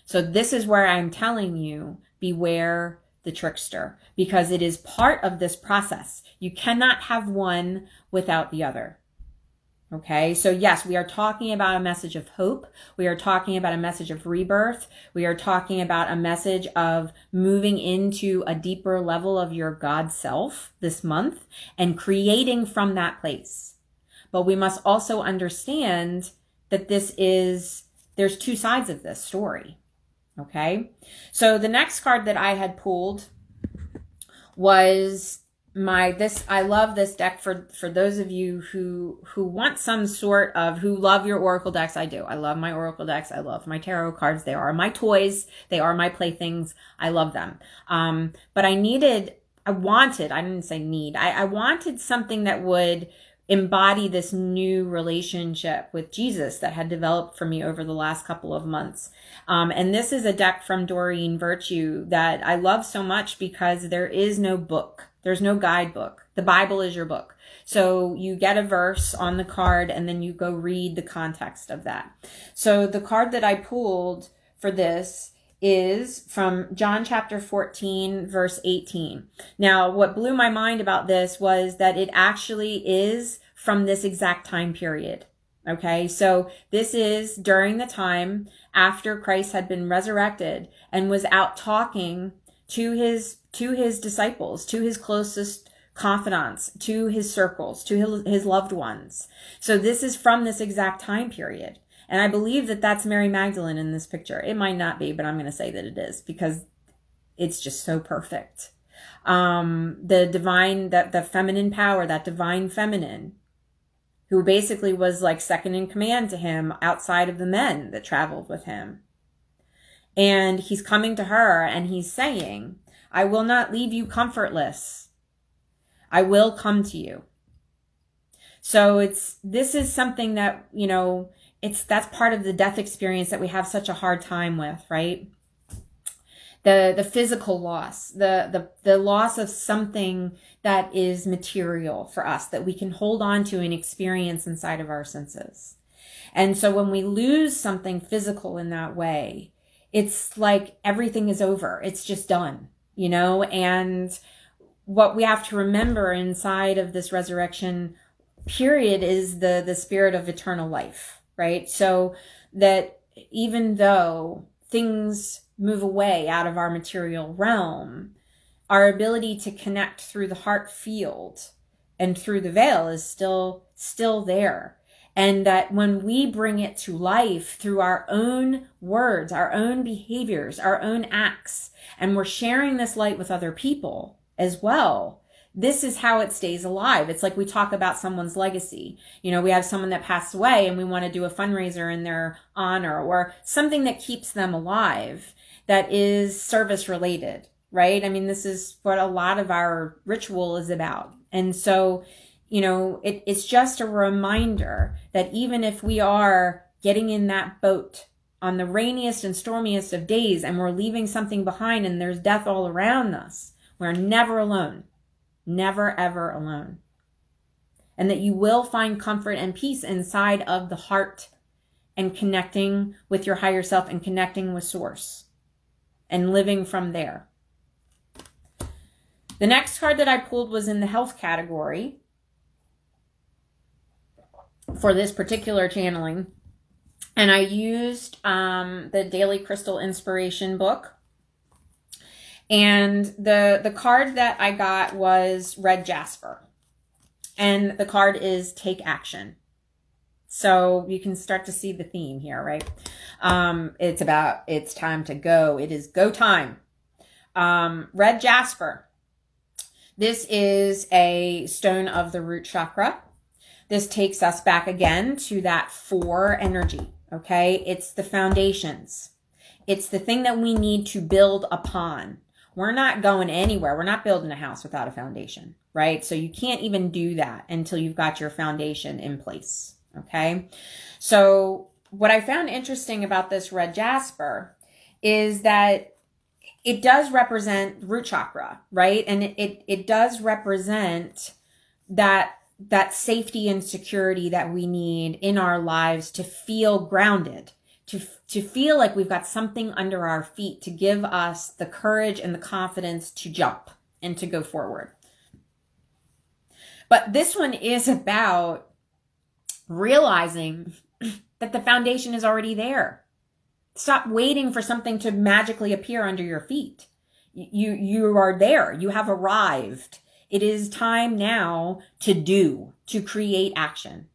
So this is where I'm telling you, beware the trickster because it is part of this process. You cannot have one without the other. Okay. So yes, we are talking about a message of hope. We are talking about a message of rebirth. We are talking about a message of moving into a deeper level of your God self this month and creating from that place. But we must also understand that this is, there's two sides of this story. Okay. So the next card that I had pulled was my this I love this deck for for those of you who who want some sort of who love your oracle decks I do. I love my oracle decks. I love my tarot cards. They are my toys. They are my playthings. I love them. Um but I needed I wanted, I didn't say need. I I wanted something that would embody this new relationship with Jesus that had developed for me over the last couple of months. Um, and this is a deck from Doreen Virtue that I love so much because there is no book there's no guidebook. The Bible is your book. So you get a verse on the card and then you go read the context of that. So the card that I pulled for this is from John chapter 14 verse 18. Now, what blew my mind about this was that it actually is from this exact time period. Okay. So this is during the time after Christ had been resurrected and was out talking to his to his disciples, to his closest confidants, to his circles, to his, his loved ones. So this is from this exact time period. And I believe that that's Mary Magdalene in this picture. It might not be, but I'm going to say that it is because it's just so perfect. Um, the divine, that the feminine power, that divine feminine, who basically was like second in command to him outside of the men that traveled with him. And he's coming to her and he's saying, I will not leave you comfortless. I will come to you. So it's, this is something that, you know, it's, that's part of the death experience that we have such a hard time with, right? The, the physical loss, the, the, the loss of something that is material for us that we can hold on to and experience inside of our senses. And so when we lose something physical in that way, it's like everything is over. It's just done, you know? And what we have to remember inside of this resurrection period is the the spirit of eternal life, right? So that even though things move away out of our material realm, our ability to connect through the heart field and through the veil is still still there and that when we bring it to life through our own words, our own behaviors, our own acts, and we're sharing this light with other people as well, this is how it stays alive. It's like we talk about someone's legacy. You know, we have someone that passed away and we want to do a fundraiser in their honor or something that keeps them alive that is service related, right? I mean, this is what a lot of our ritual is about. And so, you know, it, it's just a reminder that even if we are getting in that boat on the rainiest and stormiest of days and we're leaving something behind and there's death all around us, we're never alone never ever alone. And that you will find comfort and peace inside of the heart and connecting with your higher self and connecting with source and living from there. The next card that I pulled was in the health category for this particular channeling. And I used um, the Daily Crystal Inspiration book and the the card that I got was red jasper. And the card is take action. So you can start to see the theme here, right? Um, it's about it's time to go. It is go time. Um, red jasper. This is a stone of the root chakra. This takes us back again to that four energy. Okay. It's the foundations. It's the thing that we need to build upon. We're not going anywhere. We're not building a house without a foundation, right? So you can't even do that until you've got your foundation in place. Okay. So what I found interesting about this red jasper is that it does represent root chakra, right? And it, it, it does represent that that safety and security that we need in our lives to feel grounded to, to feel like we've got something under our feet to give us the courage and the confidence to jump and to go forward. But this one is about realizing that the foundation is already there. Stop waiting for something to magically appear under your feet. You, you are there. You have arrived. It is time now to do, to create action.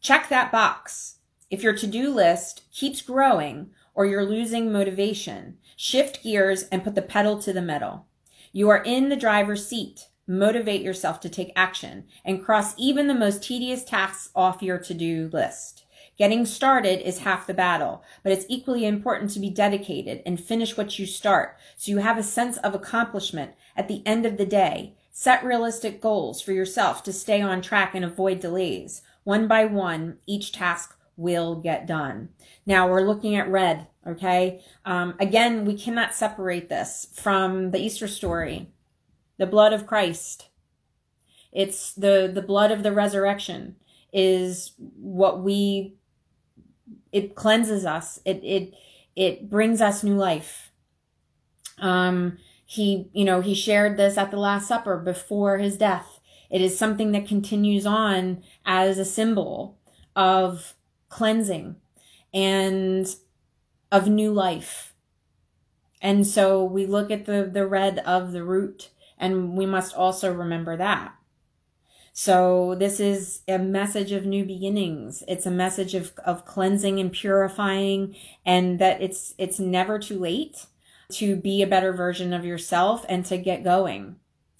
Check that box. If your to do list keeps growing or you're losing motivation, shift gears and put the pedal to the metal. You are in the driver's seat. Motivate yourself to take action and cross even the most tedious tasks off your to do list. Getting started is half the battle, but it's equally important to be dedicated and finish what you start so you have a sense of accomplishment at the end of the day. Set realistic goals for yourself to stay on track and avoid delays. One by one, each task will get done. Now we're looking at red, okay? Um, again, we cannot separate this from the Easter story, the blood of Christ. It's the, the blood of the resurrection is what we, it cleanses us. It, it, it brings us new life. Um, he, you know, he shared this at the Last Supper before his death. It is something that continues on as a symbol of cleansing and of new life. And so we look at the, the red of the root and we must also remember that. So this is a message of new beginnings. It's a message of, of cleansing and purifying and that it's, it's never too late to be a better version of yourself and to get going.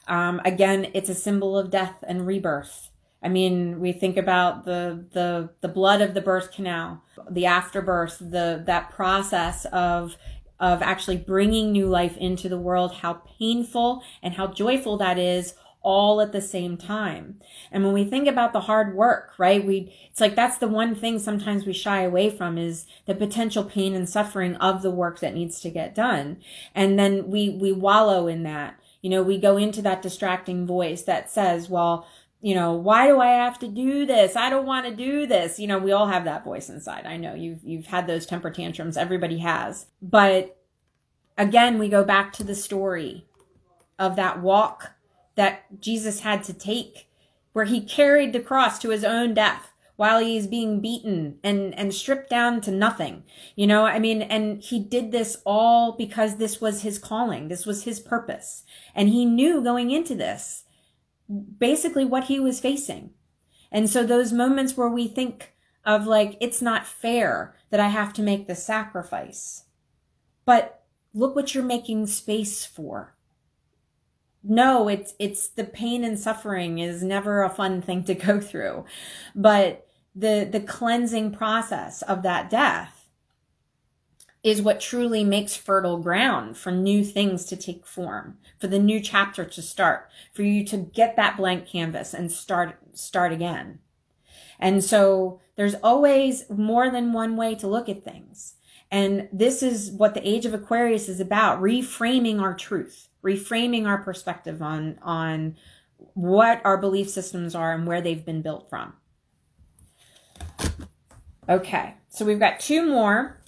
Um, again, it's a symbol of death and rebirth. I mean, we think about the the the blood of the birth canal, the afterbirth, the that process of of actually bringing new life into the world, how painful and how joyful that is all at the same time. And when we think about the hard work, right? We it's like that's the one thing sometimes we shy away from is the potential pain and suffering of the work that needs to get done. And then we we wallow in that. You know, we go into that distracting voice that says, well, you know, why do I have to do this? I don't want to do this. You know, we all have that voice inside. I know you've you've had those temper tantrums. Everybody has. But again, we go back to the story of that walk that Jesus had to take where he carried the cross to his own death while he's being beaten and and stripped down to nothing. You know i mean and he did this all because this was his calling. This was his purpose. And he knew going into this basically what he was facing. And so those moments where we think of like it's not fair that i have to make the sacrifice but look what you're making space for no it's it's the pain and suffering is never a fun thing to go through. But the the cleansing process of that death is what truly makes fertile ground for new things to take form for the new chapter to start for you to get that blank canvas and start start again. And so there's always more than one way to look at things. And this is what the age of aquarius is about reframing our truth reframing our perspective on on what our belief systems are and where they've been built from. Okay, so we've got two more.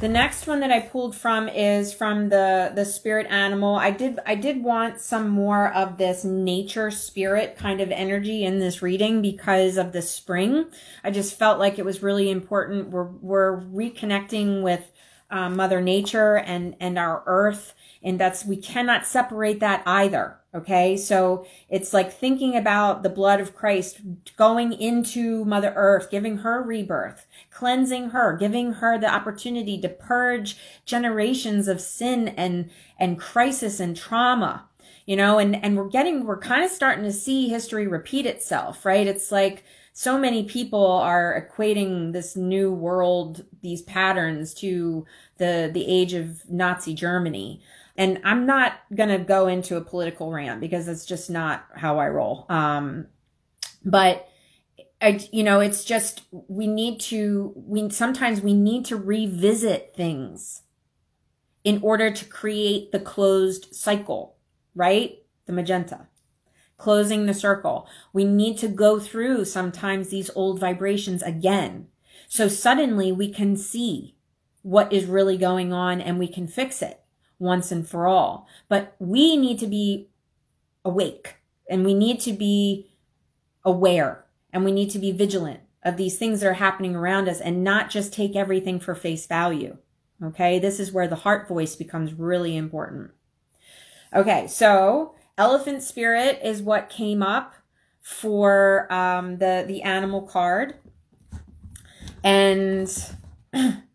The next one that I pulled from is from the the spirit animal. I did I did want some more of this nature spirit kind of energy in this reading because of the spring. I just felt like it was really important. We're we're reconnecting with um, Mother Nature and and our Earth and that's, we cannot separate that either. Okay. So it's like thinking about the blood of Christ going into Mother Earth, giving her rebirth, cleansing her, giving her the opportunity to purge generations of sin and, and crisis and trauma you know and and we're getting we're kind of starting to see history repeat itself right it's like so many people are equating this new world these patterns to the the age of nazi germany and I'm not going to go into a political rant because it's just not how I roll. Um, but I, you know, it's just, we need to, we, sometimes we need to revisit things in order to create the closed cycle, right? The magenta closing the circle. We need to go through sometimes these old vibrations again. So suddenly we can see what is really going on and we can fix it once and for all. But we need to be awake and we need to be aware and we need to be vigilant of these things that are happening around us and not just take everything for face value. Okay. This is where the heart voice becomes really important. Okay. So elephant spirit is what came up for um, the, the animal card. And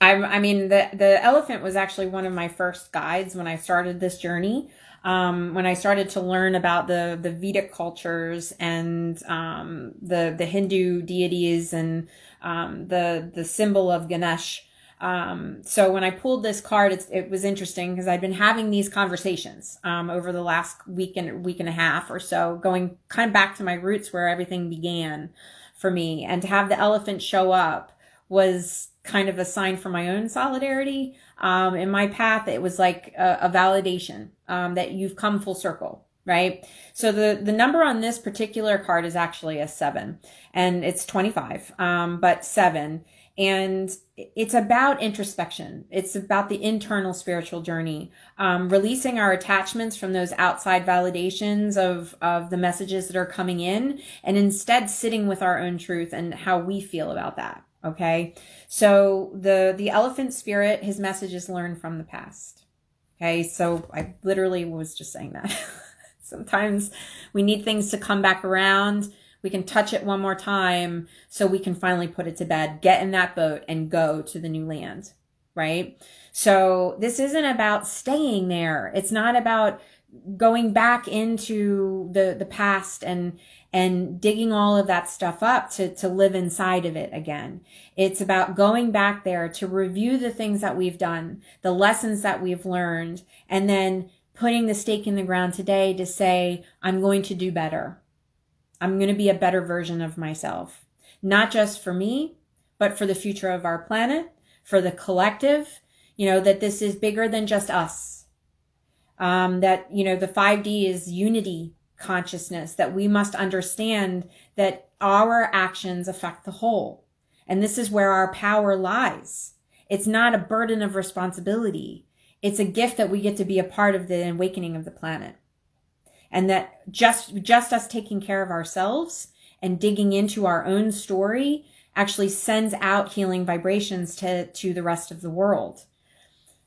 I, I mean, the, the elephant was actually one of my first guides when I started this journey. Um, when I started to learn about the, the Vedic cultures and um, the, the Hindu deities and um, the, the symbol of Ganesh. Um, so when I pulled this card, it was interesting because I'd been having these conversations um, over the last week and week and a half or so, going kind of back to my roots where everything began for me. And to have the elephant show up was kind of a sign for my own solidarity. Um, in my path, it was like a, a validation um, that you've come full circle right? So the, the number on this particular card is actually a seven and it's 25, um, but seven. And it's about introspection. It's about the internal spiritual journey, um, releasing our attachments from those outside validations of, of the messages that are coming in and instead sitting with our own truth and how we feel about that. Okay. So the, the elephant spirit, his message is learn from the past. Okay. So I literally was just saying that. Sometimes we need things to come back around. We can touch it one more time so we can finally put it to bed, get in that boat and go to the new land. Right. So this isn't about staying there. It's not about going back into the, the past and, and digging all of that stuff up to, to live inside of it again. It's about going back there to review the things that we've done, the lessons that we've learned, and then putting the stake in the ground today to say, I'm going to do better. I'm going to be a better version of myself, not just for me, but for the future of our planet, for the collective, you know, that this is bigger than just us. Um, that, you know, the 5D is unity consciousness that we must understand that our actions affect the whole. And this is where our power lies. It's not a burden of responsibility. It's a gift that we get to be a part of the awakening of the planet. and that just just us taking care of ourselves and digging into our own story actually sends out healing vibrations to to the rest of the world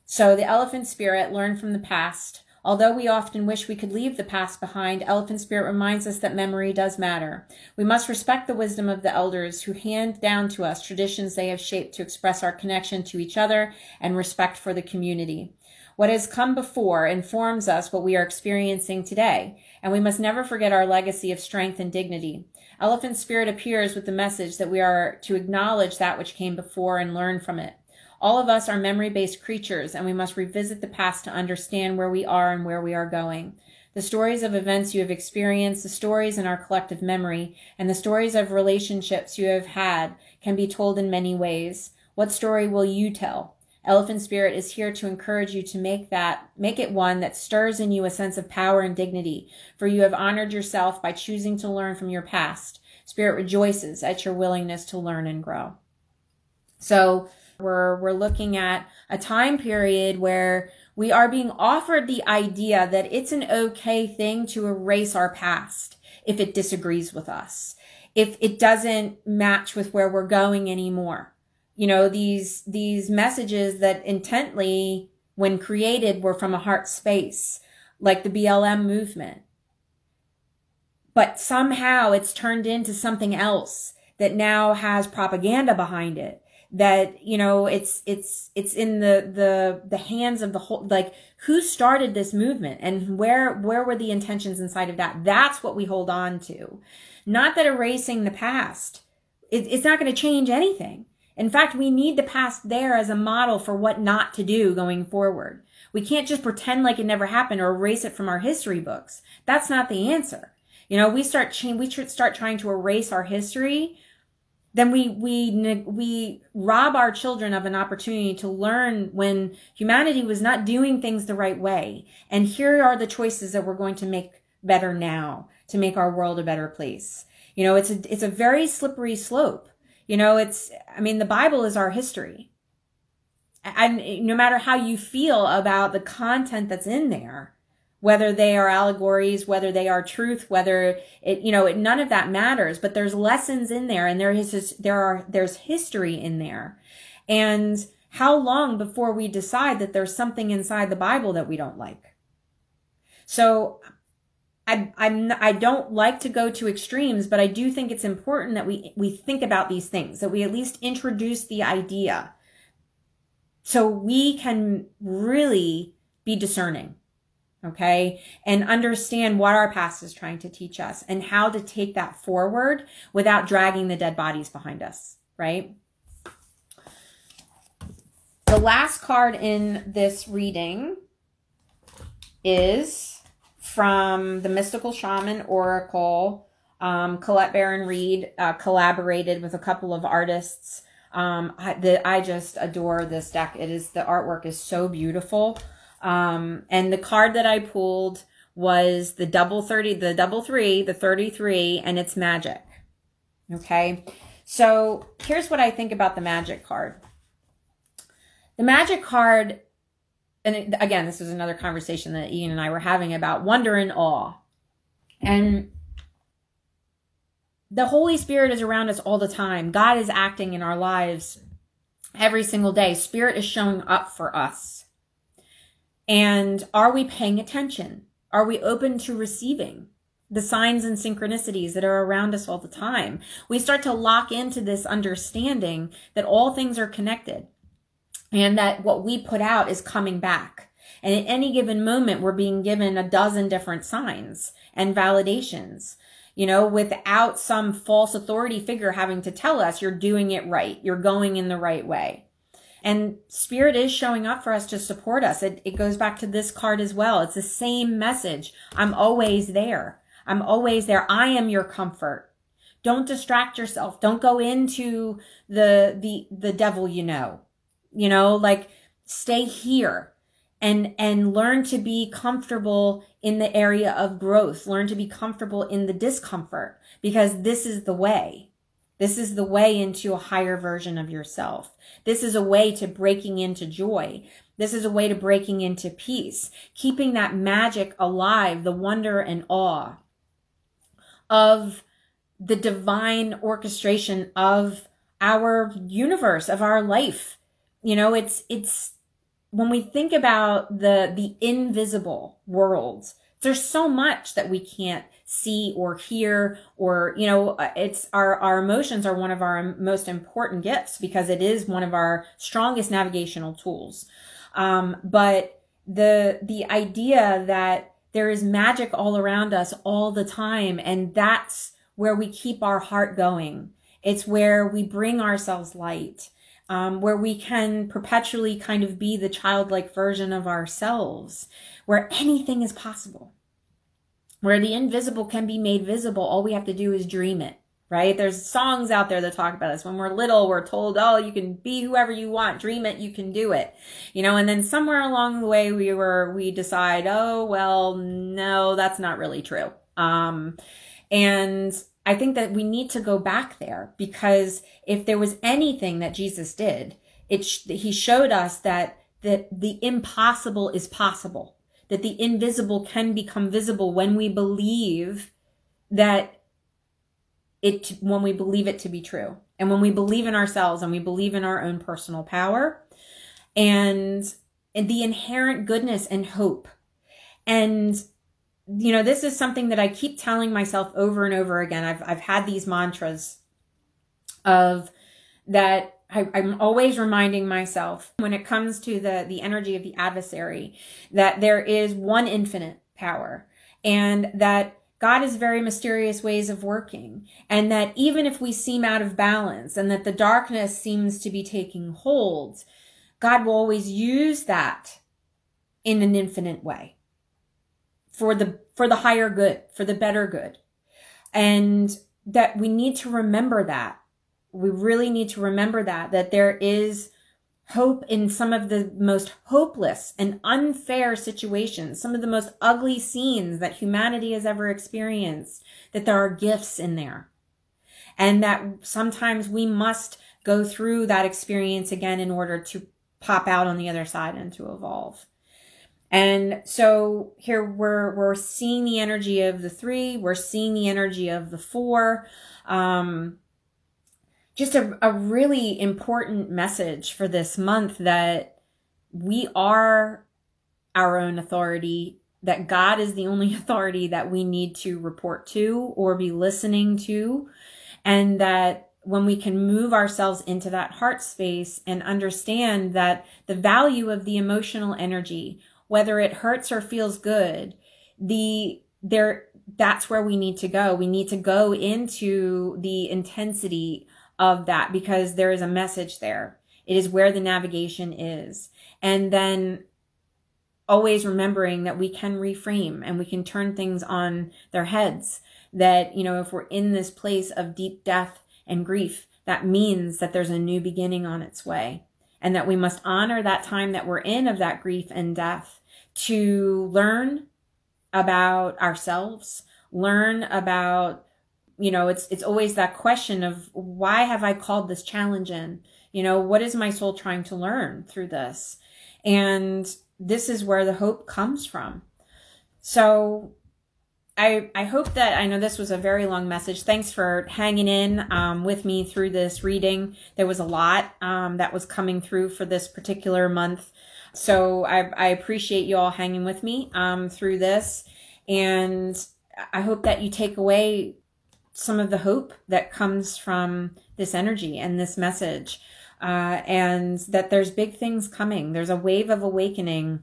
so the elephant spirit learned from the past Although we often wish we could leave the past behind, Elephant Spirit reminds us that memory does matter. We must respect the wisdom of the elders who hand down to us traditions they have shaped to express our connection to each other and respect for the community. What has come before informs us what we are experiencing today, and we must never forget our legacy of strength and dignity. Elephant Spirit appears with the message that we are to acknowledge that which came before and learn from it. All of us are memory based creatures, and we must revisit the past to understand where we are and where we are going. The stories of events you have experienced, the stories in our collective memory, and the stories of relationships you have had can be told in many ways. What story will you tell? Elephant Spirit is here to encourage you to make that, make it one that stirs in you a sense of power and dignity, for you have honored yourself by choosing to learn from your past. Spirit rejoices at your willingness to learn and grow. So we're, we're looking at a time period where we are being offered the idea that it's an okay thing to erase our past if it disagrees with us, if it doesn't match with where we're going anymore you know, these, these messages that intently, when created, were from a heart space, like the BLM movement. But somehow it's turned into something else that now has propaganda behind it that you know it's it's it's in the the the hands of the whole like who started this movement and where where were the intentions inside of that that's what we hold on to not that erasing the past it, it's not going to change anything in fact, we need the past there as a model for what not to do going forward. We can't just pretend like it never happened or erase it from our history books. That's not the answer. You know, we start cha- we start trying to erase our history, then we we we rob our children of an opportunity to learn when humanity was not doing things the right way. And here are the choices that we're going to make better now to make our world a better place. You know, it's a it's a very slippery slope. You know, it's, I mean, the Bible is our history. And no matter how you feel about the content that's in there, whether they are allegories, whether they are truth, whether it, you know, it, none of that matters, but there's lessons in there and there is, there are, there's history in there. And how long before we decide that there's something inside the Bible that we don't like? So I, I'm, I don't like to go to extremes, but I do think it's important that we, we think about these things, that we at least introduce the idea so we can really be discerning. Okay. And understand what our past is trying to teach us and how to take that forward without dragging the dead bodies behind us. Right. The last card in this reading is from the Mystical Shaman Oracle. Um, Colette Baron Reid uh, collaborated with a couple of artists. Um, I just adore this deck. It is the artwork is so beautiful. Um, and the card that I pulled was the double 30, the double three, the 33, and it's magic. Okay. So here's what I think about the magic card. The magic card and again, this is another conversation that Ian and I were having about wonder and awe. And the Holy Spirit is around us all the time. God is acting in our lives every single day. Spirit is showing up for us. And are we paying attention? Are we open to receiving the signs and synchronicities that are around us all the time? We start to lock into this understanding that all things are connected and that what we put out is coming back. And at any given moment, we're being given a dozen different signs and validations, you know, without some false authority figure having to tell us you're doing it right. You're going in the right way. And spirit is showing up for us to support us. It, it goes back to this card as well. It's the same message. I'm always there. I'm always there. I am your comfort. Don't distract yourself. Don't go into the, the, the devil you know you know, like stay here and, and learn to be comfortable in the area of growth. Learn to be comfortable in the discomfort because this is the way. This is the way into a higher version of yourself. This is a way to breaking into joy. This is a way to breaking into peace, keeping that magic alive, the wonder and awe of the divine orchestration of our universe, of our life. You know, it's, it's, when we think about the, the invisible world, there's so much that we can't see or hear or you know it's our our emotions are one of our most important gifts because it is one of our strongest navigational tools. Um, but the the idea that there is magic all around us all the time and that's where we keep our heart going. It's where we bring ourselves light um, where we can perpetually kind of be the childlike version of ourselves where anything is possible where the invisible can be made visible. All we have to do is dream it, right? There's songs out there that talk about this. When we're little, we're told, oh, you can be whoever you want, dream it, you can do it, you know, and then somewhere along the way we were, we decide, oh, well, no, that's not really true. Um, and I think that we need to go back there because if there was anything that Jesus did, it, he showed us that, that the impossible is possible that the invisible can become visible when we believe that it, when we believe it to be true. And when we believe in ourselves and we believe in our own personal power and, and the inherent goodness and hope. And, you know, this is something that I keep telling myself over and over again. I've, I've had these mantras of that I, am always reminding myself when it comes to the, the energy of the adversary that there is one infinite power and that God has very mysterious ways of working. And that even if we seem out of balance and that the darkness seems to be taking hold, God will always use that in an infinite way for the, for the higher good, for the better good. And that we need to remember that we really need to remember that, that there is hope in some of the most hopeless and unfair situations, some of the most ugly scenes that humanity has ever experienced, that there are gifts in there. And that sometimes we must go through that experience again in order to pop out on the other side and to evolve. And so here we're, we're seeing the energy of the three, we're seeing the energy of the four. Um, just a, a really important message for this month that we are our own authority, that God is the only authority that we need to report to or be listening to, and that when we can move ourselves into that heart space and understand that the value of the emotional energy, whether it hurts or feels good, the there that's where we need to go. We need to go into the intensity of that because there is a message there. It is where the navigation is. And then always remembering that we can reframe and we can turn things on their heads. That, you know, if we're in this place of deep death and grief, that means that there's a new beginning on its way. And that we must honor that time that we're in of that grief and death to learn about ourselves, learn about you know, it's, it's always that question of why have I called this challenge in? You know, what is my soul trying to learn through this? And this is where the hope comes from. So I, I hope that I know this was a very long message. Thanks for hanging in um, with me through this reading. There was a lot um, that was coming through for this particular month. So I, I appreciate you all hanging with me um, through this. And I hope that you take away some of the hope that comes from this energy and this message. Uh, and that there's big things coming. There's a wave of awakening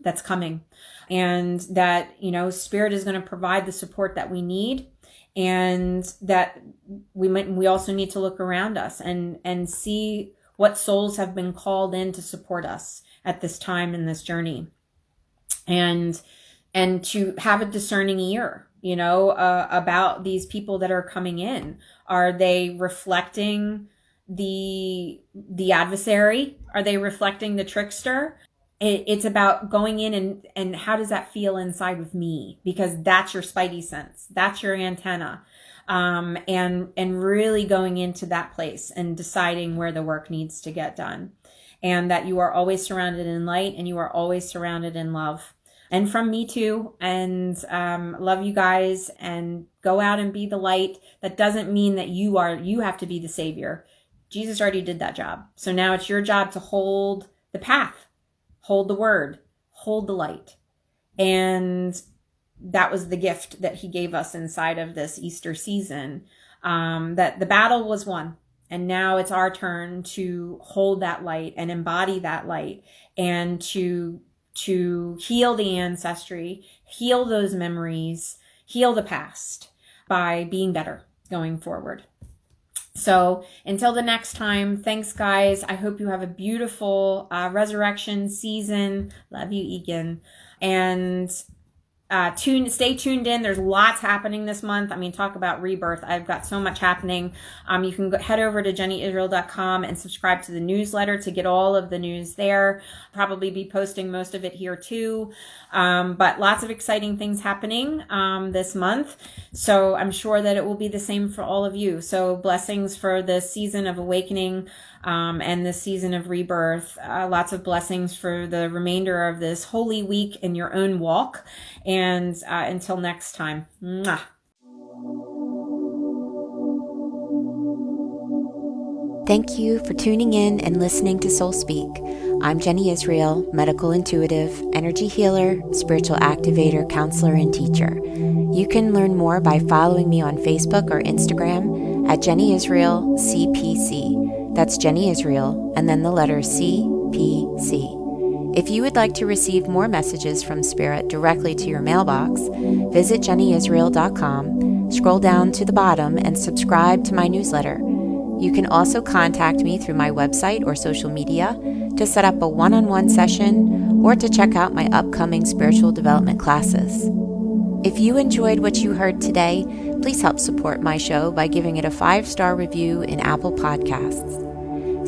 that's coming and that, you know, spirit is going to provide the support that we need and that we might, we also need to look around us and, and see what souls have been called in to support us at this time in this journey and, and to have a discerning ear you know, uh, about these people that are coming in? Are they reflecting the the adversary? Are they reflecting the trickster? It, it's about going in and and how does that feel inside with me? Because that's your spidey sense. That's your antenna. um, and and really going into that place and deciding where the work needs to get done and that you are always surrounded in light and you are always surrounded in love and from me too. And um, love you guys and go out and be the light. That doesn't mean that you are you have to be the savior. Jesus already did that job. So now it's your job to hold the path hold the word hold the light. And that was the gift that he gave us inside of this easter season um, that the battle was won. And now it's our turn to hold that light and embody that light and to to heal the ancestry, heal those memories, heal the past by being better going forward. So until the next time, thanks, guys. I hope you have a beautiful uh, resurrection season. Love you, Egan. And uh, tune, stay tuned in. There's lots happening this month. I mean, talk about rebirth. I've got so much happening. Um, you can go, head over to jennyisrael.com and subscribe to the newsletter to get all of the news there. Probably be posting most of it here too. Um, but lots of exciting things happening, um, this month. So I'm sure that it will be the same for all of you. So blessings for the season of awakening um, and this season of rebirth. Uh, lots of blessings for the remainder of this holy week in your own walk. And uh, until next time, mwah.
Thank you for tuning in and listening to Soul Speak. I'm Jenny Israel, medical intuitive, energy healer, spiritual activator, counselor, and teacher. You can learn more by following me on Facebook or Instagram at Jenny Israel CPC. That's Jenny Israel, and then the letter CPC. If you would like to receive more messages from Spirit directly to your mailbox, visit jennyisrael.com, scroll down to the bottom, and subscribe to my newsletter. You can also contact me through my website or social media to set up a one on one session or to check out my upcoming spiritual development classes. If you enjoyed what you heard today, please help support my show by giving it a five star review in Apple Podcasts.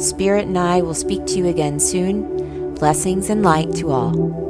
Spirit and I will speak to you again soon. Blessings and light to all.